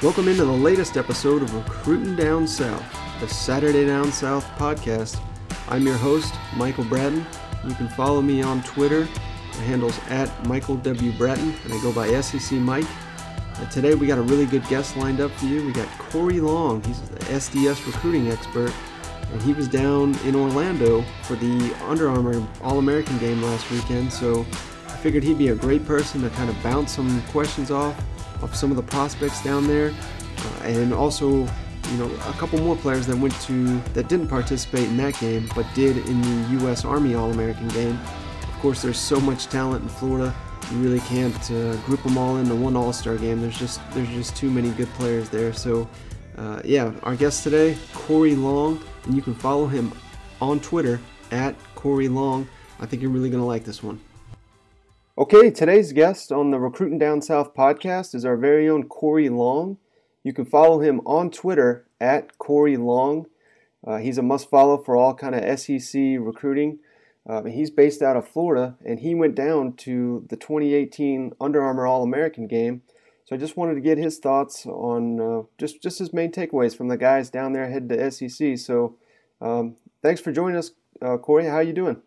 Welcome into the latest episode of Recruiting Down South, the Saturday Down South podcast. I'm your host, Michael Bratton. You can follow me on Twitter. My handle's at Michael W. Bratton, and I go by SEC Mike. And today we got a really good guest lined up for you. We got Corey Long. He's the SDS recruiting expert, and he was down in Orlando for the Under Armour All American game last weekend. So I figured he'd be a great person to kind of bounce some questions off of some of the prospects down there, uh, and also you know a couple more players that went to that didn't participate in that game but did in the U.S. Army All-American game. Of course, there's so much talent in Florida. You really can't uh, group them all into one All-Star game. There's just there's just too many good players there. So, uh, yeah, our guest today, Corey Long, and you can follow him on Twitter at Corey Long. I think you're really gonna like this one. Okay, today's guest on the Recruiting Down South podcast is our very own Corey Long. You can follow him on Twitter at Corey Long. Uh, he's a must follow for all kind of SEC recruiting. Uh, he's based out of Florida, and he went down to the 2018 Under Armour All American game. So I just wanted to get his thoughts on uh, just just his main takeaways from the guys down there headed to SEC. So um, thanks for joining us, uh, Corey. How are you doing?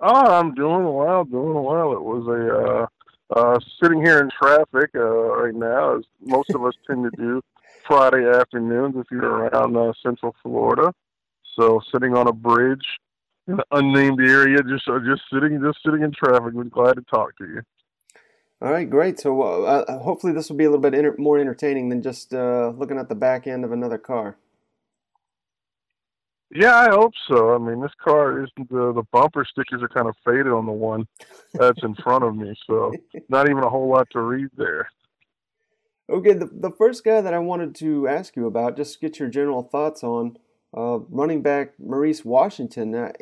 Oh, I'm doing well, doing well. It was a uh, uh, sitting here in traffic uh, right now, as most of us tend to do Friday afternoons if you're around uh, Central Florida. So sitting on a bridge in an unnamed area, just uh, just sitting just sitting in traffic. We're glad to talk to you. All right, great. So uh, uh hopefully this will be a little bit inter- more entertaining than just uh, looking at the back end of another car. Yeah, I hope so. I mean, this car is the the bumper stickers are kind of faded on the one that's in front of me, so not even a whole lot to read there. Okay, the the first guy that I wanted to ask you about, just get your general thoughts on, uh, running back Maurice Washington. Uh,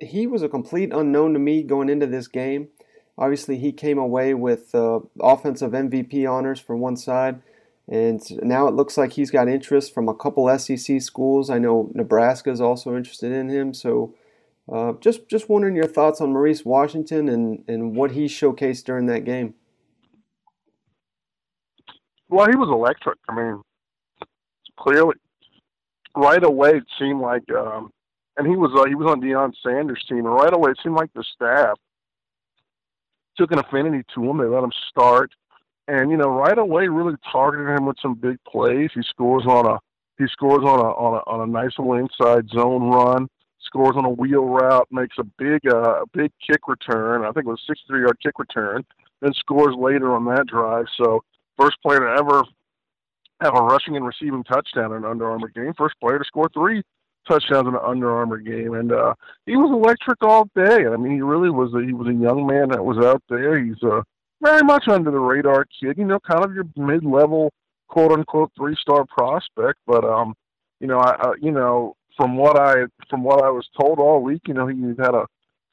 he was a complete unknown to me going into this game. Obviously, he came away with uh, offensive MVP honors for one side and now it looks like he's got interest from a couple SEC schools. I know Nebraska is also interested in him. So uh, just just wondering your thoughts on Maurice Washington and, and what he showcased during that game. Well, he was electric. I mean, clearly, right away it seemed like, um, and he was uh, he was on Deion Sanders' team, and right away it seemed like the staff took an affinity to him. They let him start and you know right away really targeted him with some big plays. He scores on a he scores on a on a on a nice little inside zone run. Scores on a wheel route, makes a big uh, big kick return. I think it was a 63 yard kick return. Then scores later on that drive. So first player to ever have a rushing and receiving touchdown in an Under Armour game. First player to score three touchdowns in an Under Armour game, and uh, he was electric all day. I mean, he really was. A, he was a young man that was out there. He's a very much under the radar kid, you know, kind of your mid level quote unquote three star prospect. But um, you know, I, I you know, from what I from what I was told all week, you know, he had a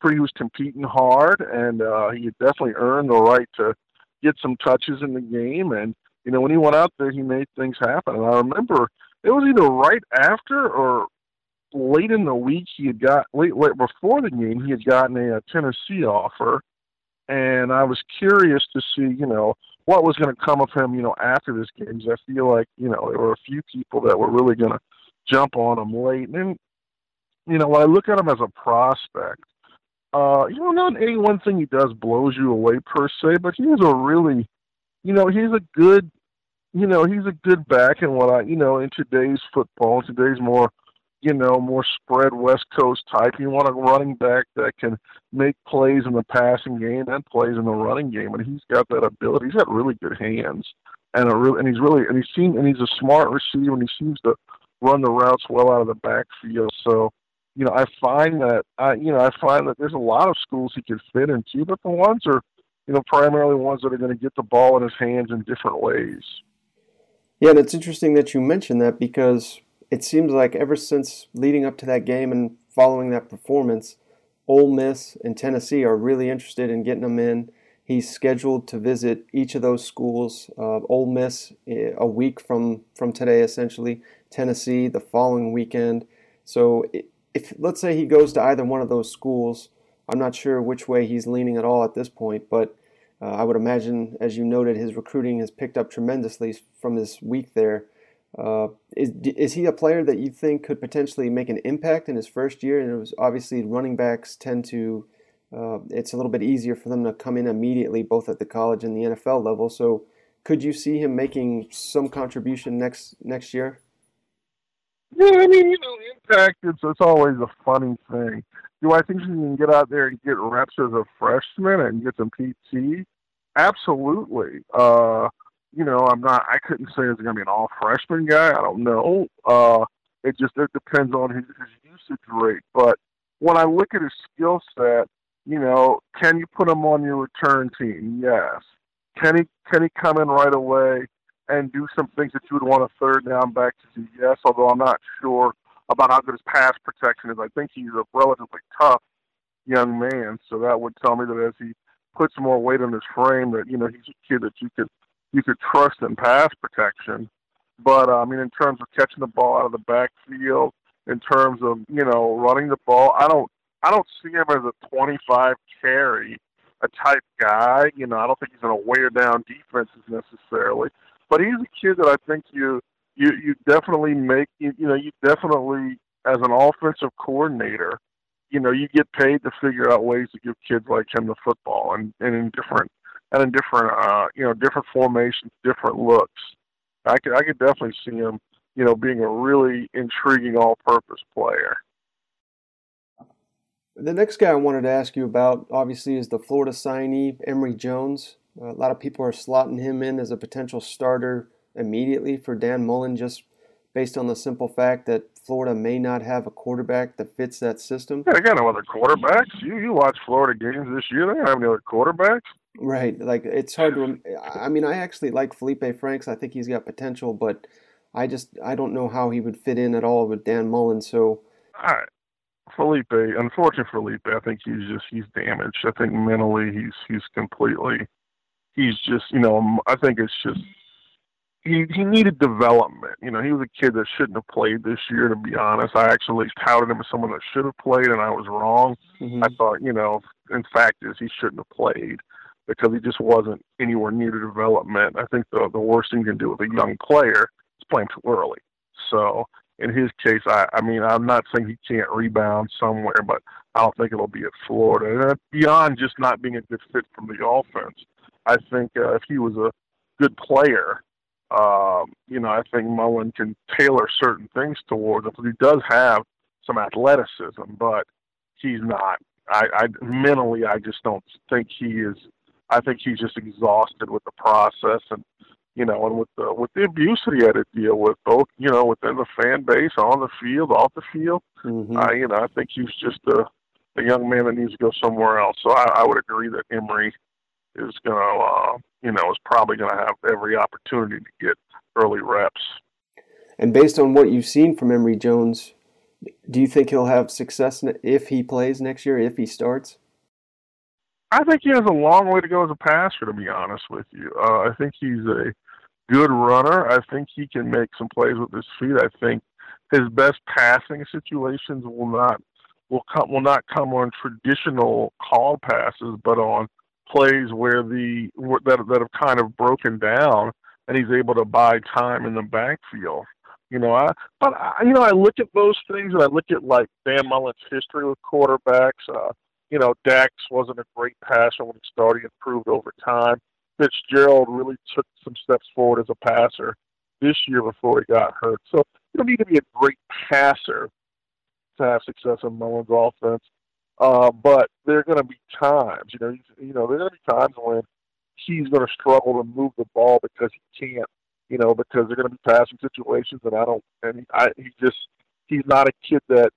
he was competing hard and uh he had definitely earned the right to get some touches in the game and you know, when he went out there he made things happen. And I remember it was either right after or late in the week he had got late late before the game he had gotten a, a Tennessee offer and I was curious to see, you know, what was going to come of him, you know, after this game. Because I feel like, you know, there were a few people that were really going to jump on him late. And, you know, when I look at him as a prospect, uh, you know, not any one thing he does blows you away per se, but he's a really, you know, he's a good, you know, he's a good back in what I, you know, in today's football, in today's more you know, more spread West Coast type. You want a running back that can make plays in the passing game and plays in the running game, and he's got that ability. He's got really good hands, and a really, and he's really, and he's seen, and he's a smart receiver, and he seems to run the routes well out of the backfield. So, you know, I find that I, you know, I find that there's a lot of schools he could fit into, but the ones are, you know, primarily ones that are going to get the ball in his hands in different ways. Yeah, and it's interesting that you mentioned that because it seems like ever since leading up to that game and following that performance, Ole Miss and Tennessee are really interested in getting him in. He's scheduled to visit each of those schools. Uh, Ole Miss eh, a week from from today, essentially. Tennessee the following weekend. So if let's say he goes to either one of those schools, I'm not sure which way he's leaning at all at this point, but Uh, I would imagine, as you noted, his recruiting has picked up tremendously from this week there. Uh, is is he a player that you think could potentially make an impact in his first year? And it was obviously running backs tend to uh, it's a little bit easier for them to come in immediately, both at the college and the NFL level. So, could you see him making some contribution next next year? Yeah, I mean, you know, impact. It's it's always a funny thing. Do I think he can get out there and get reps as a freshman and get some PT? Absolutely. Uh, you know, I'm not. I couldn't say he's going to be an all freshman guy. I don't know. Uh, it just it depends on his, his usage rate. But when I look at his skill set, you know, can you put him on your return team? Yes. Can he can he come in right away and do some things that you would want a third down back to do? Yes. Although I'm not sure about how good his pass protection is. I think he's a relatively tough young man, so that would tell me that as he puts more weight on his frame, that you know he's a kid that you could you could trust in pass protection. But uh, I mean, in terms of catching the ball out of the backfield, in terms of you know running the ball, I don't I don't see him as a 25 carry a type guy. You know, I don't think he's going to wear down defenses necessarily. But he's a kid that I think you you you definitely make you, you know you definitely as an offensive coordinator, you know, you get paid to figure out ways to give kids like him the football and, and in different and in different uh you know different formations, different looks. I could I could definitely see him you know being a really intriguing all-purpose player. The next guy I wanted to ask you about, obviously, is the Florida signee, Emory Jones. A lot of people are slotting him in as a potential starter immediately for Dan Mullen, just based on the simple fact that Florida may not have a quarterback that fits that system. Yeah, they got no other quarterbacks. You you watch Florida games this year; they don't have any other quarterbacks. Right, like it's hard to. I mean, I actually like Felipe Franks. I think he's got potential, but I just I don't know how he would fit in at all with Dan Mullen. So. All right. Felipe, unfortunate for Felipe, I think he's just he's damaged. I think mentally he's he's completely he's just you know I think it's just he he needed development. You know, he was a kid that shouldn't have played this year. To be honest, I actually touted him as someone that should have played, and I was wrong. Mm-hmm. I thought, you know, in fact, is he shouldn't have played because he just wasn't anywhere near the development. I think the the worst thing you can do with a young player is play him too early. So in his case, I, I mean, I'm not saying he can't rebound somewhere, but I don't think it'll be at Florida. And beyond just not being a good fit from the offense, I think uh, if he was a good player, um, you know, I think Mullen can tailor certain things towards him he does have some athleticism, but he's not. I, I mentally, I just don't think he is. I think he's just exhausted with the process and you know, and with the with the abuse that he had to deal with, both you know within the fan base, on the field, off the field. Mm-hmm. Uh, you know, I think he's just a, a young man that needs to go somewhere else. So I, I would agree that Emory is going to, uh, you know, is probably going to have every opportunity to get early reps. And based on what you've seen from Emory Jones, do you think he'll have success if he plays next year, if he starts? I think he has a long way to go as a passer, to be honest with you. Uh, I think he's a good runner. I think he can make some plays with his feet. I think his best passing situations will not will come will not come on traditional call passes, but on plays where the that that have kind of broken down, and he's able to buy time in the backfield. You know, I but I, you know I look at those things, and I look at like Dan Mullen's history with quarterbacks. Uh, you know, Dax wasn't a great passer when he started. Improved over time. Fitzgerald really took some steps forward as a passer this year before he got hurt. So you don't need to be a great passer to have success in Mullen's offense. Uh, but there are going to be times, you know, you know, there are going to be times when he's going to struggle to move the ball because he can't, you know, because they're going to be passing situations, and I don't, and I, he just, he's not a kid that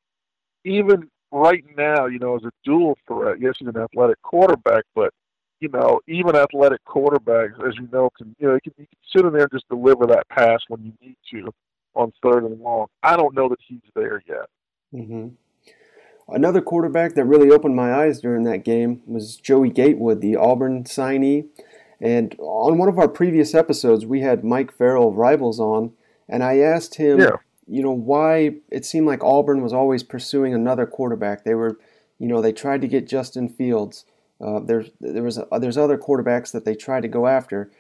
even right now, you know, as a dual threat. Yes, he's an athletic quarterback, but you know, even athletic quarterbacks, as you know, can you know, you can, you can sit in there and just deliver that pass when you need to on third and long. I don't know that he's there yet. Mm-hmm. Another quarterback that really opened my eyes during that game was Joey Gatewood, the Auburn signee. And on one of our previous episodes, we had Mike Farrell of Rivals on, and I asked him yeah you know, why it seemed like Auburn was always pursuing another quarterback. They were, you know, they tried to get Justin Fields. Uh, there's there was uh, there's other quarterbacks that they tried to go after,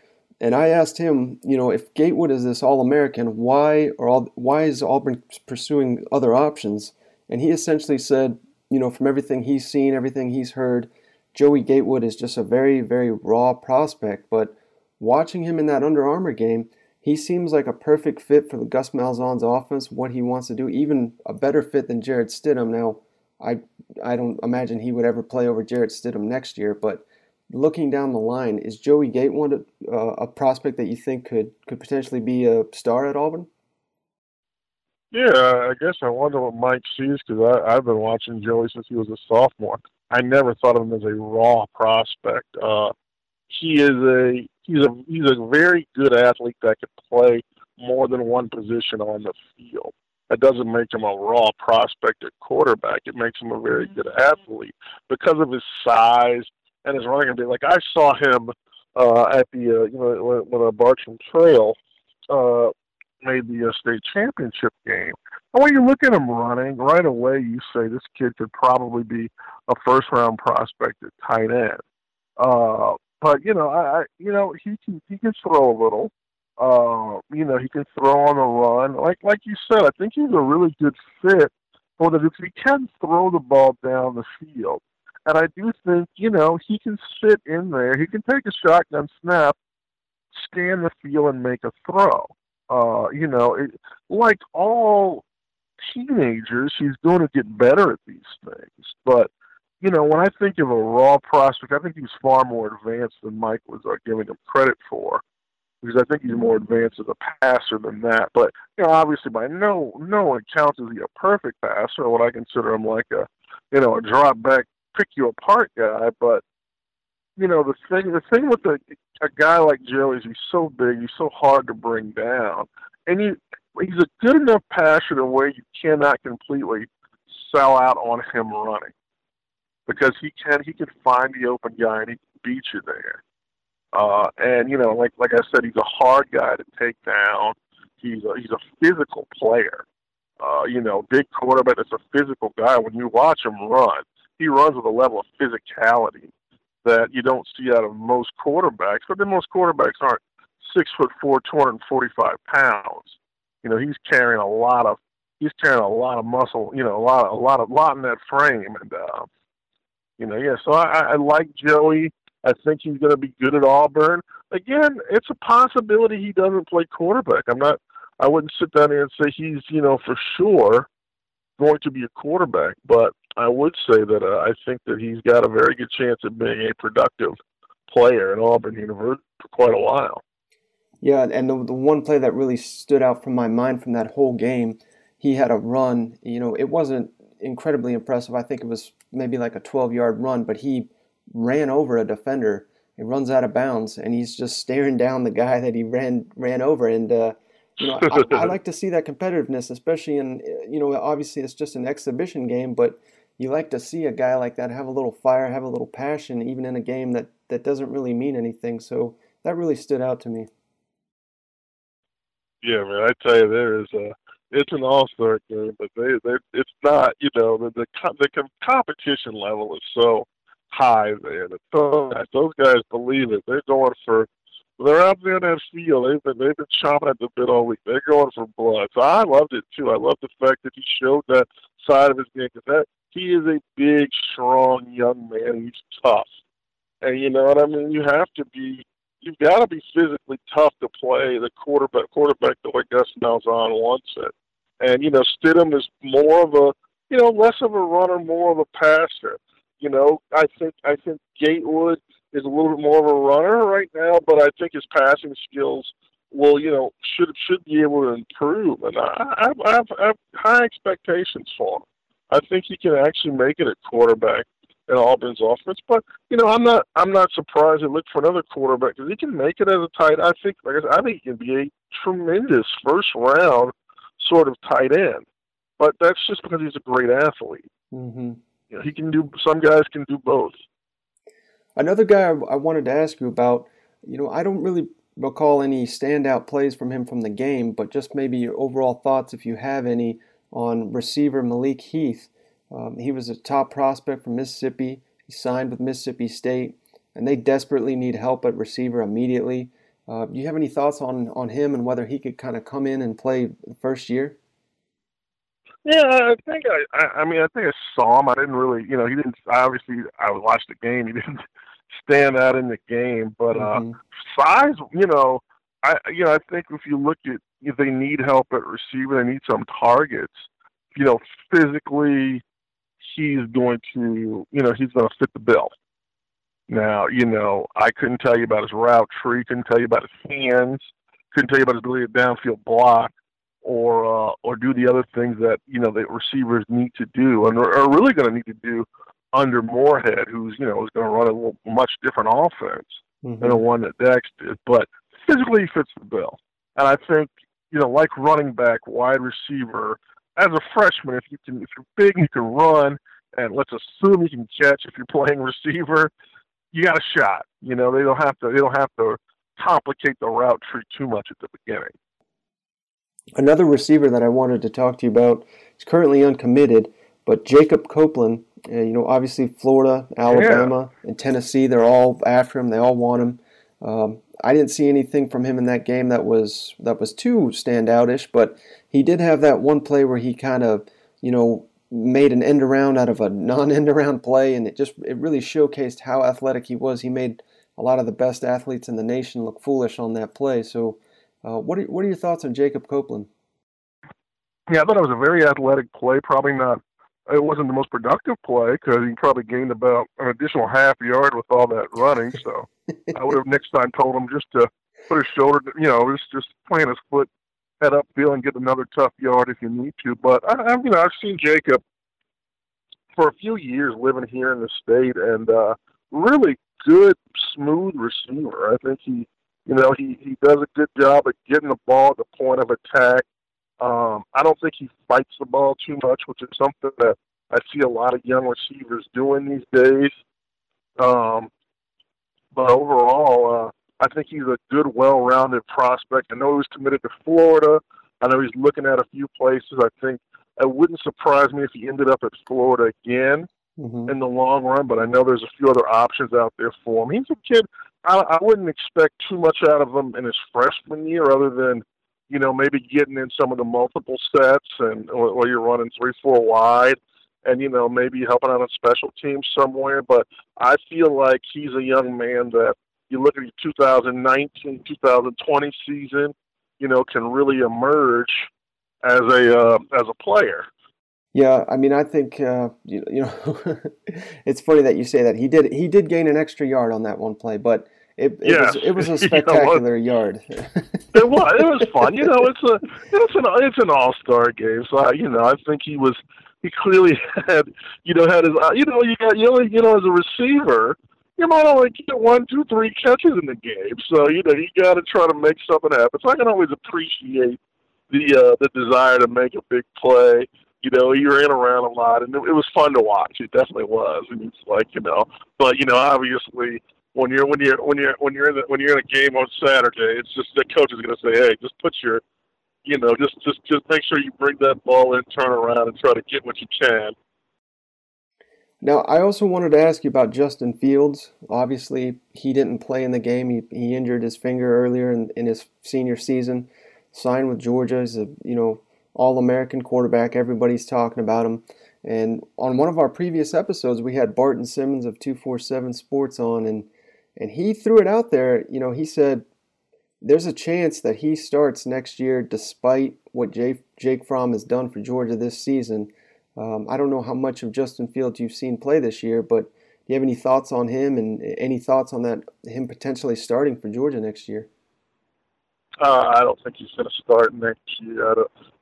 and I asked him, you know, if Gatewood is this All American, why or all, why is Auburn pursuing other options? And he essentially said, you know, from everything he's seen, everything he's heard, Joey Gatewood is just a very very raw prospect. But watching him in that Under Armour game, he seems like a perfect fit for the Gus Malzahn's offense, what he wants to do, even a better fit than Jarrett Stidham. Now, I I don't imagine he would ever play over Jarrett Stidham next year, but looking down the line, is Joey Gatewood a, a prospect that you think could could potentially be a star at Auburn? Yeah, I guess I wonder what Mike sees because I've been watching Joey since he was a sophomore. I never thought of him as a raw prospect. Uh, he is a he's a he's a very good athlete that could play more than one position on the field. That doesn't make him a raw prospect at quarterback. It makes him a very good athlete because of his size and his running ability. Like I saw him uh, at the uh, you know when, when a Bartram Trail uh, made the uh, state championship game. And when you look at him running right away, you say this kid could probably be a first round prospect at tight end. Uh, but you know, I, I you know he can he can throw a little. Uh, you know, he can throw on the run. Like like you said, I think he's a really good fit for the because he can throw the ball down the field. And I do think, you know, he can sit in there. He can take a shotgun snap, scan the field, and make a throw. Uh, you know, it, like all teenagers, he's going to get better at these things. But you know, when I think of a raw prospect, I think he's far more advanced than Mike was uh, giving him credit for, because I think he's more advanced as a passer than that. But you know, obviously, by no no one counts as he a perfect passer. What I consider him like a, you know, a drop back, pick you apart guy. But you know, the thing the thing with a a guy like Joe is he's so big, he's so hard to bring down, and he he's a good enough passer to where you cannot completely sell out on him running because he can he can find the open guy and he can beat you there. Uh, and you know, like like I said, he's a hard guy to take down. He's a, he's a physical player. Uh, you know, big quarterback that's a physical guy. When you watch him run, he runs with a level of physicality that you don't see out of most quarterbacks. But then most quarterbacks aren't six foot four, two hundred and forty five pounds. You know, he's carrying a lot of he's carrying a lot of muscle. You know, a lot a lot of lot in that frame, and uh, you know, yeah. So I, I like Joey. I think he's going to be good at Auburn. Again, it's a possibility he doesn't play quarterback. I'm not. I wouldn't sit down here and say he's, you know, for sure going to be a quarterback. But I would say that uh, I think that he's got a very good chance of being a productive player at Auburn University for quite a while. Yeah, and the, the one play that really stood out from my mind from that whole game, he had a run. You know, it wasn't incredibly impressive. I think it was maybe like a 12 yard run, but he ran over a defender. He runs out of bounds, and he's just staring down the guy that he ran ran over. And uh, you know, I, I, like to see that competitiveness, especially in you know, obviously it's just an exhibition game, but you like to see a guy like that have a little fire, have a little passion, even in a game that that doesn't really mean anything. So that really stood out to me. Yeah, man, I tell you, there is a it's an all star game, but they they it's not. You know, the the the competition level is so high there. The those guys, those guys believe it. They're going for. They're out there in that field. They've been they've been chomping at the bit all week. They're going for blood. So I loved it too. I love the fact that he showed that side of his game because that he is a big, strong young man. He's tough, and you know what I mean. You have to be you've got to be physically tough to play the quarterback quarterback the way Gus Malzahn wants it. And you know, Stidham is more of a you know less of a runner, more of a passer. You know, I think I think Gatewood is a little bit more of a runner right now, but I think his passing skills will you know should should be able to improve. And I, I, have, I have high expectations for him. I think he can actually make it at quarterback in Auburn's offense. But you know, I'm not I'm not surprised they look for another quarterback because he can make it as a tight. I think like I, said, I think he can be a tremendous first round sort of tight end. But that's just because he's a great athlete. Mm-hmm. You know, he can do. Some guys can do both. Another guy I wanted to ask you about. You know, I don't really recall any standout plays from him from the game, but just maybe your overall thoughts, if you have any, on receiver Malik Heath. Um, he was a top prospect from Mississippi. He signed with Mississippi State, and they desperately need help at receiver immediately. Uh, do you have any thoughts on, on him and whether he could kind of come in and play the first year? Yeah, I think I, I. I mean, I think I saw him. I didn't really, you know, he didn't. Obviously, I watched the game. He didn't stand out in the game, but uh, mm-hmm. size, you know, I, you know, I think if you look at they need help at receiver, they need some targets. You know, physically, he's going to, you know, he's going to fit the bill. Now, you know, I couldn't tell you about his route tree, couldn't tell you about his hands, couldn't tell you about his ability to downfield block or uh, or do the other things that you know the receivers need to do and are, really going to need to do under Moorhead, who's you know is going to run a little, much different offense mm-hmm. than the one that Dex did, but physically he fits the bill. And I think you know, like running back, wide receiver, as a freshman, if you can, if you're big, you can run, and let's assume you can catch. If you're playing receiver, you got a shot. You know, they don't have to. They don't have to complicate the route tree too much at the beginning. Another receiver that I wanted to talk to you about is currently uncommitted, but Jacob Copeland. Uh, you know, obviously Florida, Alabama, yeah. and Tennessee, they're all after him. They all want him. Um, I didn't see anything from him in that game that was that was too standoutish, but he did have that one play where he kind of, you know, made an end around out of a non-end around play, and it just it really showcased how athletic he was. He made a lot of the best athletes in the nation look foolish on that play. So, uh, what are what are your thoughts on Jacob Copeland? Yeah, I thought it was a very athletic play. Probably not. It wasn't the most productive play because he probably gained about an additional half yard with all that running. So, I would have next time told him just to put his shoulder, you know, just just plant his foot head upfield and get another tough yard if you need to. But I, I you know, I've seen Jacob for a few years living here in the state, and uh, really good, smooth receiver. I think he, you know, he he does a good job at getting the ball at the point of attack. Um, I don't think he fights the ball too much, which is something that I see a lot of young receivers doing these days. Um, but overall, uh, I think he's a good, well-rounded prospect. I know he's committed to Florida. I know he's looking at a few places. I think it wouldn't surprise me if he ended up at Florida again mm-hmm. in the long run. But I know there's a few other options out there for him. He's a kid. I, I wouldn't expect too much out of him in his freshman year, other than you know maybe getting in some of the multiple sets and or, or you're running three, four wide and you know maybe helping out on special teams somewhere. But I feel like he's a young man that you look at the 2019 2020 season, you know, can really emerge as a uh, as a player. Yeah, I mean, I think uh, you, you know, it's funny that you say that he did he did gain an extra yard on that one play, but it, it was it was a spectacular you know, yard. it was it was fun. You know, it's a it's an it's an all star game, so I, you know I think he was he clearly had you know had his you know you got you know you know as a receiver you might only get one, two, three catches in the game. So you know you got to try to make something happen. So I can always appreciate the uh, the desire to make a big play. You know, he ran around a lot, and it, it was fun to watch. It definitely was. And it's like you know, but you know, obviously when you're when you're when you're when you're in the, when you're in a game on Saturday, it's just the coach is going to say, hey, just put your you know, just just just make sure you bring that ball in, turn around, and try to get what you can. Now, I also wanted to ask you about Justin Fields. Obviously, he didn't play in the game. He, he injured his finger earlier in, in his senior season. Signed with Georgia. He's a you know all-American quarterback. Everybody's talking about him. And on one of our previous episodes, we had Barton Simmons of 247 Sports on, and and he threw it out there. You know, he said there's a chance that he starts next year, despite what Jake, Jake Fromm has done for Georgia this season. Um, I don't know how much of Justin Fields you've seen play this year, but do you have any thoughts on him and any thoughts on that him potentially starting for Georgia next year? Uh, I don't think he's going to start next year.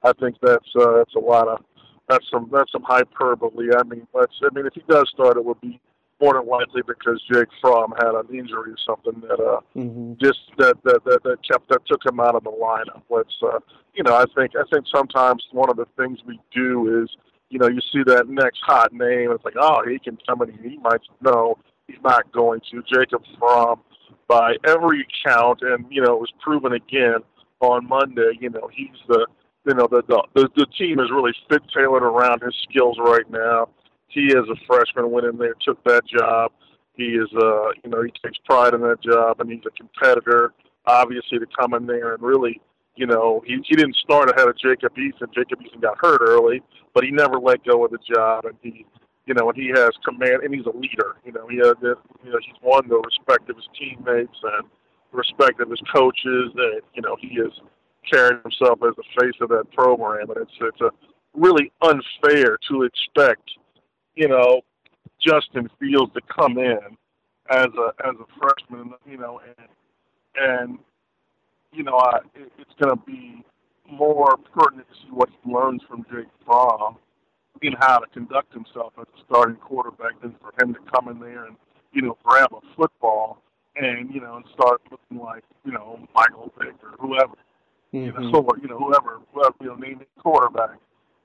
I, I think that's uh, that's a lot of that's some that's some hyperbole. I mean, I mean if he does start, it would be more than likely because Jake Fromm had an injury or something that uh mm-hmm. just that, that that that kept that took him out of the lineup. Let's uh you know I think I think sometimes one of the things we do is you know, you see that next hot name, and it's like, oh, he can come in. He might no, he's not going to. Jacob Fromm, by every count, and you know, it was proven again on Monday. You know, he's the you know the the the, the team is really fit tailored around his skills right now. He as a freshman went in there, took that job. He is, uh, you know, he takes pride in that job, and he's a competitor. Obviously, to come in there and really, you know, he he didn't start ahead of Jacob Eason. Jacob Eason got hurt early, but he never let go of the job, and he, you know, and he has command, and he's a leader. You know, he has, you know, he's won the respect of his teammates and respect of his coaches, and you know, he has carried himself as the face of that program, and it's it's a really unfair to expect, you know, Justin Fields to come in as a as a freshman, you know, and and you know, I, it, it's going to be more pertinent to see what he learns from Jake Fromm in how to conduct himself as a starting quarterback than for him to come in there and you know grab a football and you know and start looking like you know Michael Vick or whoever, mm-hmm. you know, so you know whoever whoever you know named quarterback.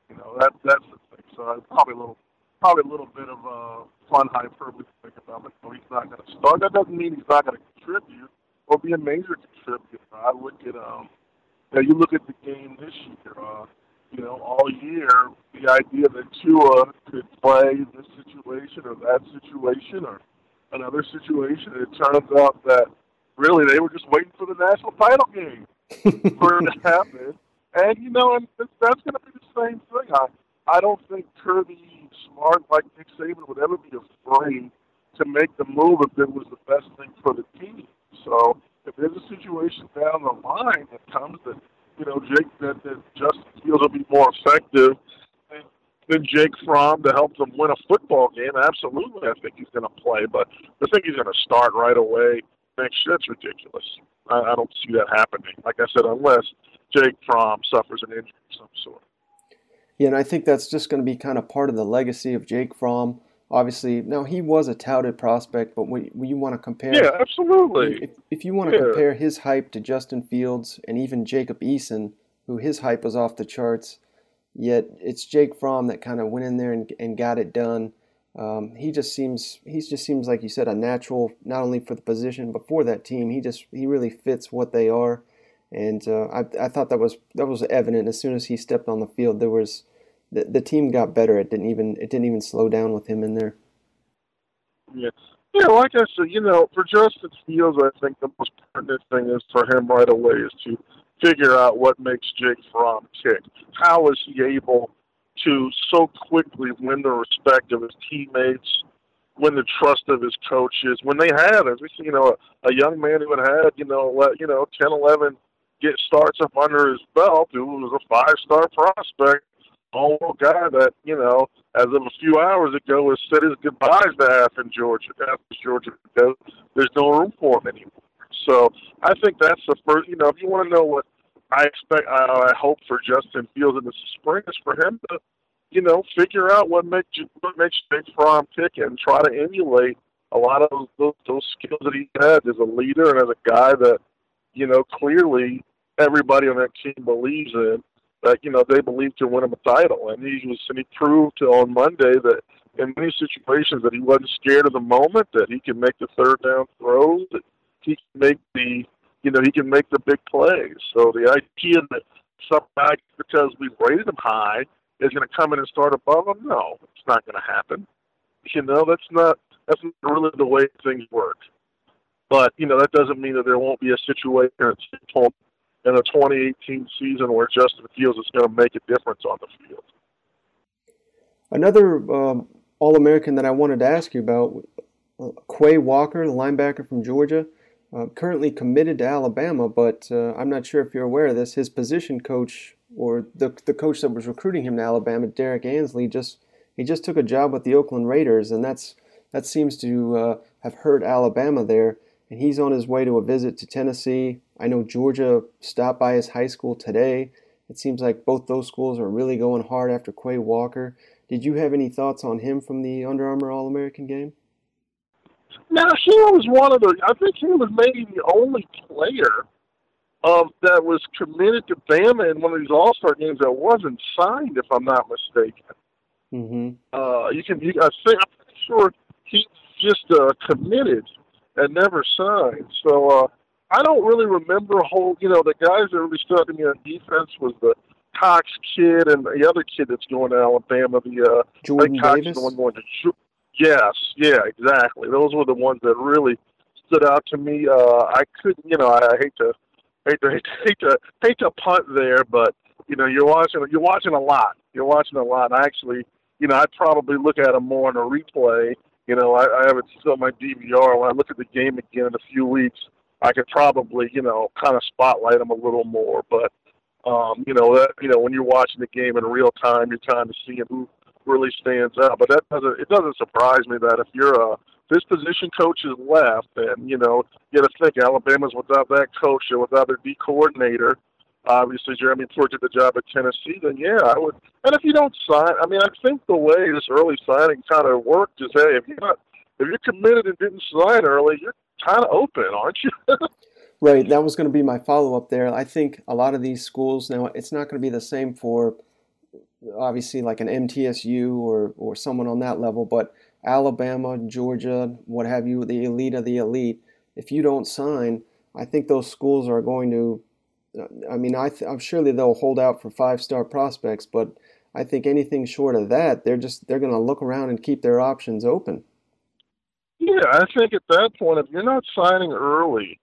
You know that that's the thing. So it's probably a little probably a little bit of a fun hyperbole to think about. But no, he's not going to start. That doesn't mean he's not going to contribute or be a major contributor. I look at um, you, know, you look at the game this year. Uh, you know, all year the idea that Tua could play this situation or that situation or another situation, it turns out that really they were just waiting for the national title game for it to happen. And you know, and that's going to be the same thing. I I don't think Kirby Smart, like Nick Saban, would ever be afraid to make the move if it was the best thing for the team. So if there's a situation down the line that comes that you know Jake that, that Justin Fields will be more effective than, than Jake Fromm to help them win a football game, absolutely, I think he's going to play. But to think he's going to start right away next year, that's ridiculous. I, I don't see that happening. Like I said, unless Jake Fromm suffers an injury of some sort. Yeah, and I think that's just going to be kind of part of the legacy of Jake Fromm. Obviously, now he was a touted prospect, but when, when you want to compare, yeah, absolutely. If, if you want to yeah. compare his hype to Justin Fields and even Jacob Eason, who his hype was off the charts, yet it's Jake Fromm that kind of went in there and, and got it done. Um, he just seems he just seems like you said a natural not only for the position but for that team. He just he really fits what they are and uh, I, I thought that was that was evident as soon as he stepped on the field. There was the, the team got better. It didn't even it didn't even slow down with him in there. Yeah, yeah. Like I said, you know, for Justin Fields, I think the most pertinent thing is for him right away is to figure out what makes Jake Fromm tick. How is he able to so quickly win the respect of his teammates? win the trust of his coaches when they have, as we see, you know, a, a young man who had had, you know, let, you know, ten, eleven get starts up under his belt, who was a five star prospect, all guy that, you know, as of a few hours ago has said his goodbyes to Athens, Georgia. Athens, Georgia, because there's no room for him anymore. So I think that's the first, you know, if you want to know what I expect, I, I hope for Justin Fields in the spring is for him to, you know, figure out what makes what makes Jake Fromm tick and try to emulate a lot of those, those skills that he had as a leader and as a guy that you know, clearly everybody on that team believes in that, you know, they believe to win him a title. And he was and he proved on Monday that in many situations that he wasn't scared of the moment, that he can make the third down throws, that he can make the you know, he can make the big plays. So the idea that some guy because we rated him high is gonna come in and start above him, no, it's not gonna happen. You know, that's not that's not really the way things work. But you know that doesn't mean that there won't be a situation in the 2018 season where Justin Fields is going to make a difference on the field. Another um, All American that I wanted to ask you about, uh, Quay Walker, the linebacker from Georgia, uh, currently committed to Alabama, but uh, I'm not sure if you're aware of this. His position coach, or the the coach that was recruiting him to Alabama, Derrick Ansley, just he just took a job with the Oakland Raiders, and that's that seems to uh, have hurt Alabama there and he's on his way to a visit to Tennessee. I know Georgia stopped by his high school today. It seems like both those schools are really going hard after Quay Walker. Did you have any thoughts on him from the Under Armour All American game? Now he was one of the. I think he was maybe the only player of that was committed to Bama in one of these All Star games that wasn't signed, if I'm not mistaken. Mm-hmm. Uh, you can. You, I think I'm pretty sure he just uh, committed and never signed. So uh, I don't really remember a whole. You know, the guys that really stuck to me on defense was the Cox kid and the other kid that's going to Alabama. The uh, Jordan Cox Davis. Is the one going to. Yes, yeah, exactly. Those were the ones that really stood out to me. Uh, I couldn't, you know, I, I hate to, hate to, hate to, hate to, punt there, but you know, you're watching, you're watching a lot. You're watching a lot. And I actually, you know, I'd probably look at them more on a replay. You know, I, I have it still on my DVR. When I look at the game again in a few weeks, I could probably, you know, kind of spotlight them a little more. But, um, you know, that, you know, when you're watching the game in real time, you're trying to see who really stands out. But that doesn't, it doesn't surprise me that if you're a, this position coach is left, and you know, you got to think Alabama's without that coach and without their D coordinator. Obviously, Jeremy Ford did the job at Tennessee. Then yeah, I would. And if you don't sign, I mean, I think the way this early signing kind of worked is, hey, if you're not, if you're committed and didn't sign early, you're kind of open, aren't you? right. That was going to be my follow up there. I think a lot of these schools now, it's not going to be the same for obviously like an MTSU or or someone on that level, but Alabama, Georgia, what have you, the elite of the elite. If you don't sign, I think those schools are going to. I mean, I am surely they'll hold out for five star prospects, but I think anything short of that, they're just they're going to look around and keep their options open. Yeah, I think at that point, if you're not signing early,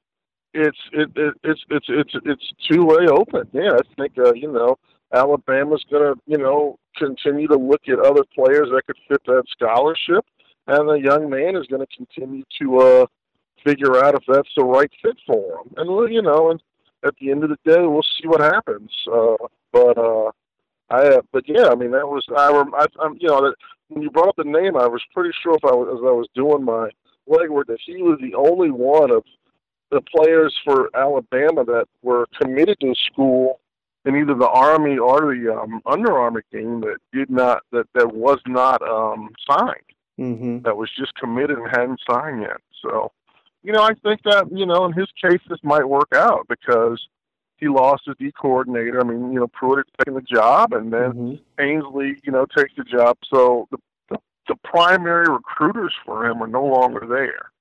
it's it, it it's it's it's it's two way open. Yeah, I think uh, you know Alabama's going to you know continue to look at other players that could fit that scholarship, and the young man is going to continue to uh, figure out if that's the right fit for him. And you know, and at the end of the day, we'll see what happens. Uh, but uh, I, uh, but yeah, I mean, that was I, I I'm, you know, that when you brought up the name, I was pretty sure if I was as I was doing my legwork that he was the only one of the players for Alabama that were committed to school in either the Army or the um, Under Armour game that did not that that was not um, signed. Mm-hmm. That was just committed and hadn't signed yet. So, you know, I think that you know in his case this might work out because he lost his D coordinator. I mean, you know, Pruitt taken the job, and then mm-hmm. Ansley, you know, takes the job. So the, the the primary recruiters for him are no longer there.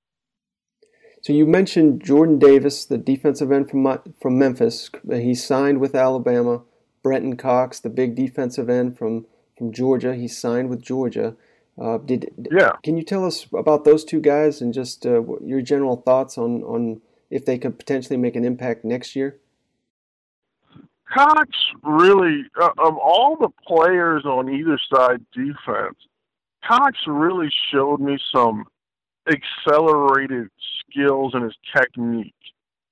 So you mentioned Jordan Davis, the defensive end from from Memphis. He signed with Alabama. Brenton Cox, the big defensive end from from Georgia. He signed with Georgia. Uh, did yeah? Can you tell us about those two guys and just uh, your general thoughts on on if they could potentially make an impact next year? Cox really, uh, of all the players on either side defense, Cox really showed me some accelerated skills and his technique.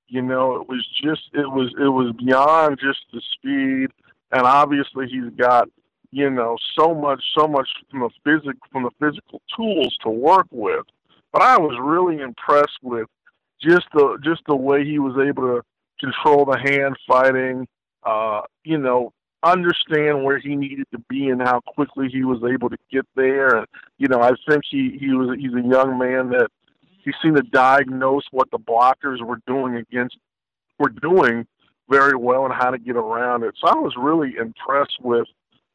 You know, it was just it was it was beyond just the speed, and obviously he's got you know so much so much from the physic from the physical tools to work with. But I was really impressed with just the just the way he was able to control the hand fighting. Uh, you know, understand where he needed to be and how quickly he was able to get there. And you know, I think he he was he's a young man that he seemed to diagnose what the blockers were doing against were doing very well and how to get around it. So I was really impressed with,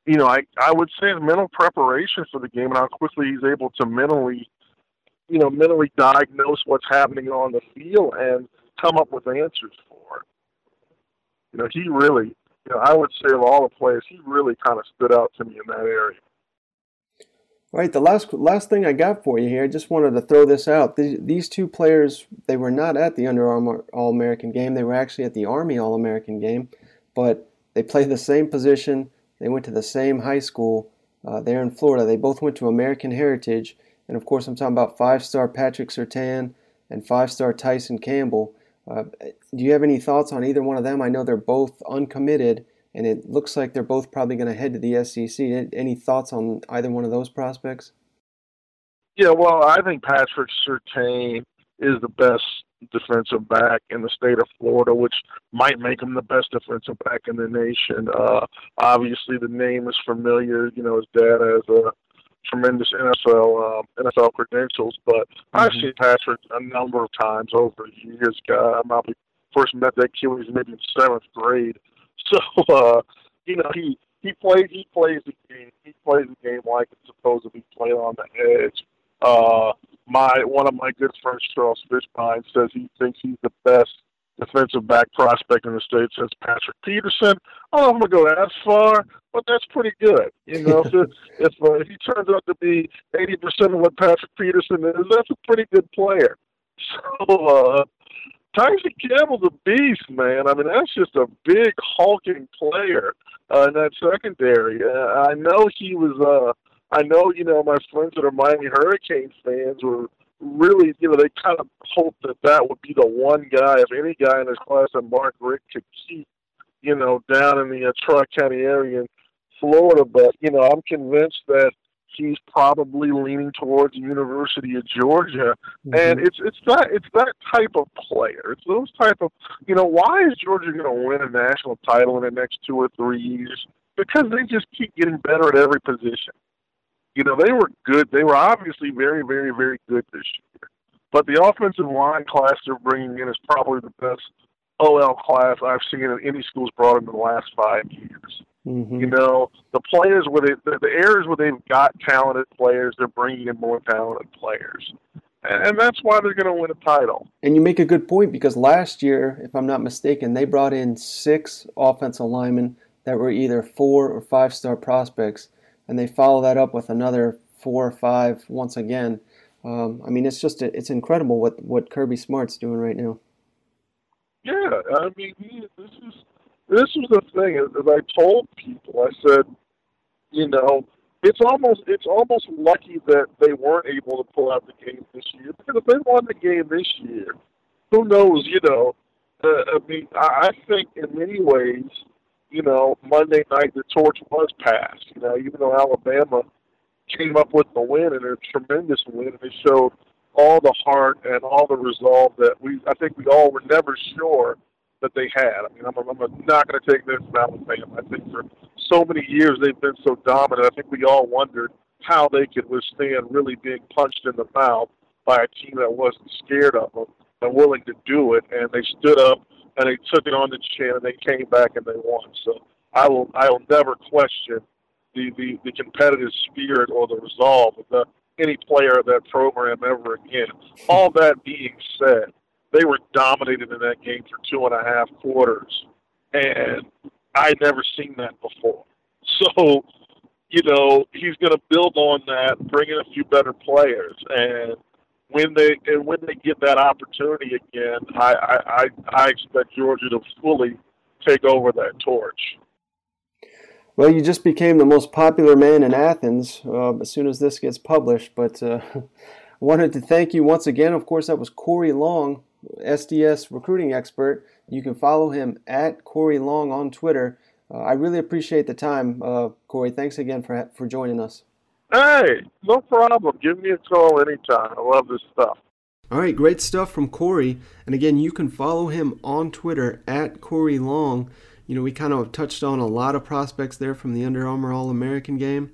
you know, I I would say his mental preparation for the game and how quickly he's able to mentally, you know, mentally diagnose what's happening on the field and come up with answers for it. You know, he really you know, I would say of all the players, he really kind of stood out to me in that area. All right, the last last thing I got for you here, I just wanted to throw this out. These, these two players, they were not at the Under Armour All American game. They were actually at the Army All American game, but they played the same position. They went to the same high school uh, there in Florida. They both went to American Heritage, and of course, I'm talking about five-star Patrick Surtain and five-star Tyson Campbell. Uh, do you have any thoughts on either one of them? I know they're both uncommitted, and it looks like they're both probably going to head to the SEC. Any thoughts on either one of those prospects? Yeah, well, I think Patrick Surtain is the best defensive back in the state of Florida, which might make him the best defensive back in the nation. Uh, obviously, the name is familiar. You know, his dad has a tremendous NFL um, NFL credentials, but mm-hmm. I've seen Patrick a number of times over the years. God, I probably first met that kid when he was maybe in seventh grade. So uh, you know he he plays he plays the game he plays the game like it's supposed to be played on the edge. Uh, my one of my good friends, Charles Fishbein, says he thinks he's the best defensive back prospect in the state since Patrick Peterson. I don't know if I'm gonna go that far, but that's pretty good. You know, if if, uh, if he turns out to be 80 percent of what Patrick Peterson is, that's a pretty good player. So uh, Tyson Campbell's a beast, man. I mean, that's just a big hulking player uh, in that secondary. Uh, I know he was. Uh, I know, you know, my friends that are Miami Hurricane fans were really, you know, they kind of hoped that that would be the one guy, if any guy in this class that Mark Richt could keep, you know, down in the uh, Tri County area in Florida. But you know, I'm convinced that he's probably leaning towards the University of Georgia, mm-hmm. and it's it's that it's that type of player. It's those type of you know why is Georgia going to win a national title in the next two or three years? Because they just keep getting better at every position. You know they were good. They were obviously very very very good this year, but the offensive line class they're bringing in is probably the best OL class I've seen in any schools brought in the last five years. Mm-hmm. You know, the players where they, the, the areas where they've got talented players, they're bringing in more talented players. And, and that's why they're going to win a title. And you make a good point because last year, if I'm not mistaken, they brought in six offensive linemen that were either four or five star prospects, and they follow that up with another four or five once again. Um, I mean, it's just it's incredible what what Kirby Smart's doing right now. Yeah, I mean, this is this was the thing. As I told people, I said, you know, it's almost it's almost lucky that they weren't able to pull out the game this year because if they won the game this year, who knows? You know, uh, I mean, I, I think in many ways, you know, Monday night the torch was passed. You know, even though Alabama came up with the win and a tremendous win, and they showed all the heart and all the resolve that we I think we all were never sure that they had. I mean, I'm, I'm not going to take this from Alabama. I think for so many years they've been so dominant. I think we all wondered how they could withstand really being punched in the mouth by a team that wasn't scared of them and willing to do it. And they stood up and they took it on the chin and they came back and they won. So I will I will never question the the, the competitive spirit or the resolve of the, any player of that program ever again. All that being said, they were dominated in that game for two and a half quarters, and I'd never seen that before. So, you know, he's going to build on that, bring in a few better players, and when they and when they get that opportunity again, I I, I expect Georgia to fully take over that torch. Well, you just became the most popular man in Athens uh, as soon as this gets published. But uh, wanted to thank you once again. Of course, that was Corey Long, SDS recruiting expert. You can follow him at Corey Long on Twitter. Uh, I really appreciate the time, uh, Corey. Thanks again for for joining us. Hey, no problem. Give me a call anytime. I love this stuff. All right, great stuff from Corey. And again, you can follow him on Twitter at Corey Long. You know, we kind of touched on a lot of prospects there from the Under Armour All American game.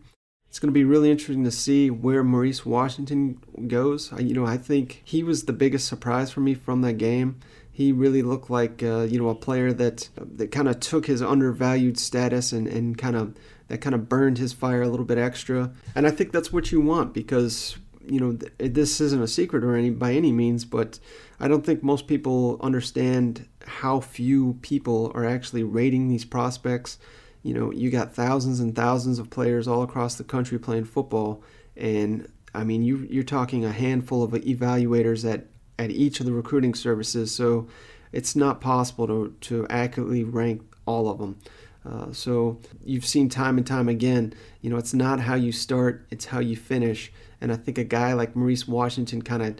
It's going to be really interesting to see where Maurice Washington goes. You know, I think he was the biggest surprise for me from that game. He really looked like uh, you know a player that that kind of took his undervalued status and, and kind of that kind of burned his fire a little bit extra. And I think that's what you want because you know th- this isn't a secret or any by any means, but I don't think most people understand how few people are actually rating these prospects you know, you got thousands and thousands of players all across the country playing football, and I mean, you you're talking a handful of evaluators at at each of the recruiting services, so it's not possible to to accurately rank all of them. Uh, so you've seen time and time again, you know, it's not how you start, it's how you finish. And I think a guy like Maurice Washington kind of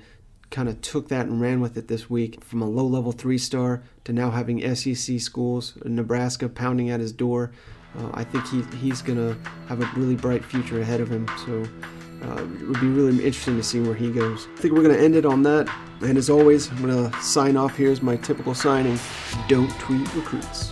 kind of took that and ran with it this week from a low level three star to now having SEC schools, Nebraska pounding at his door. Uh, I think he, he's going to have a really bright future ahead of him. So uh, it would be really interesting to see where he goes. I think we're going to end it on that. And as always, I'm going to sign off. Here's my typical signing don't tweet recruits.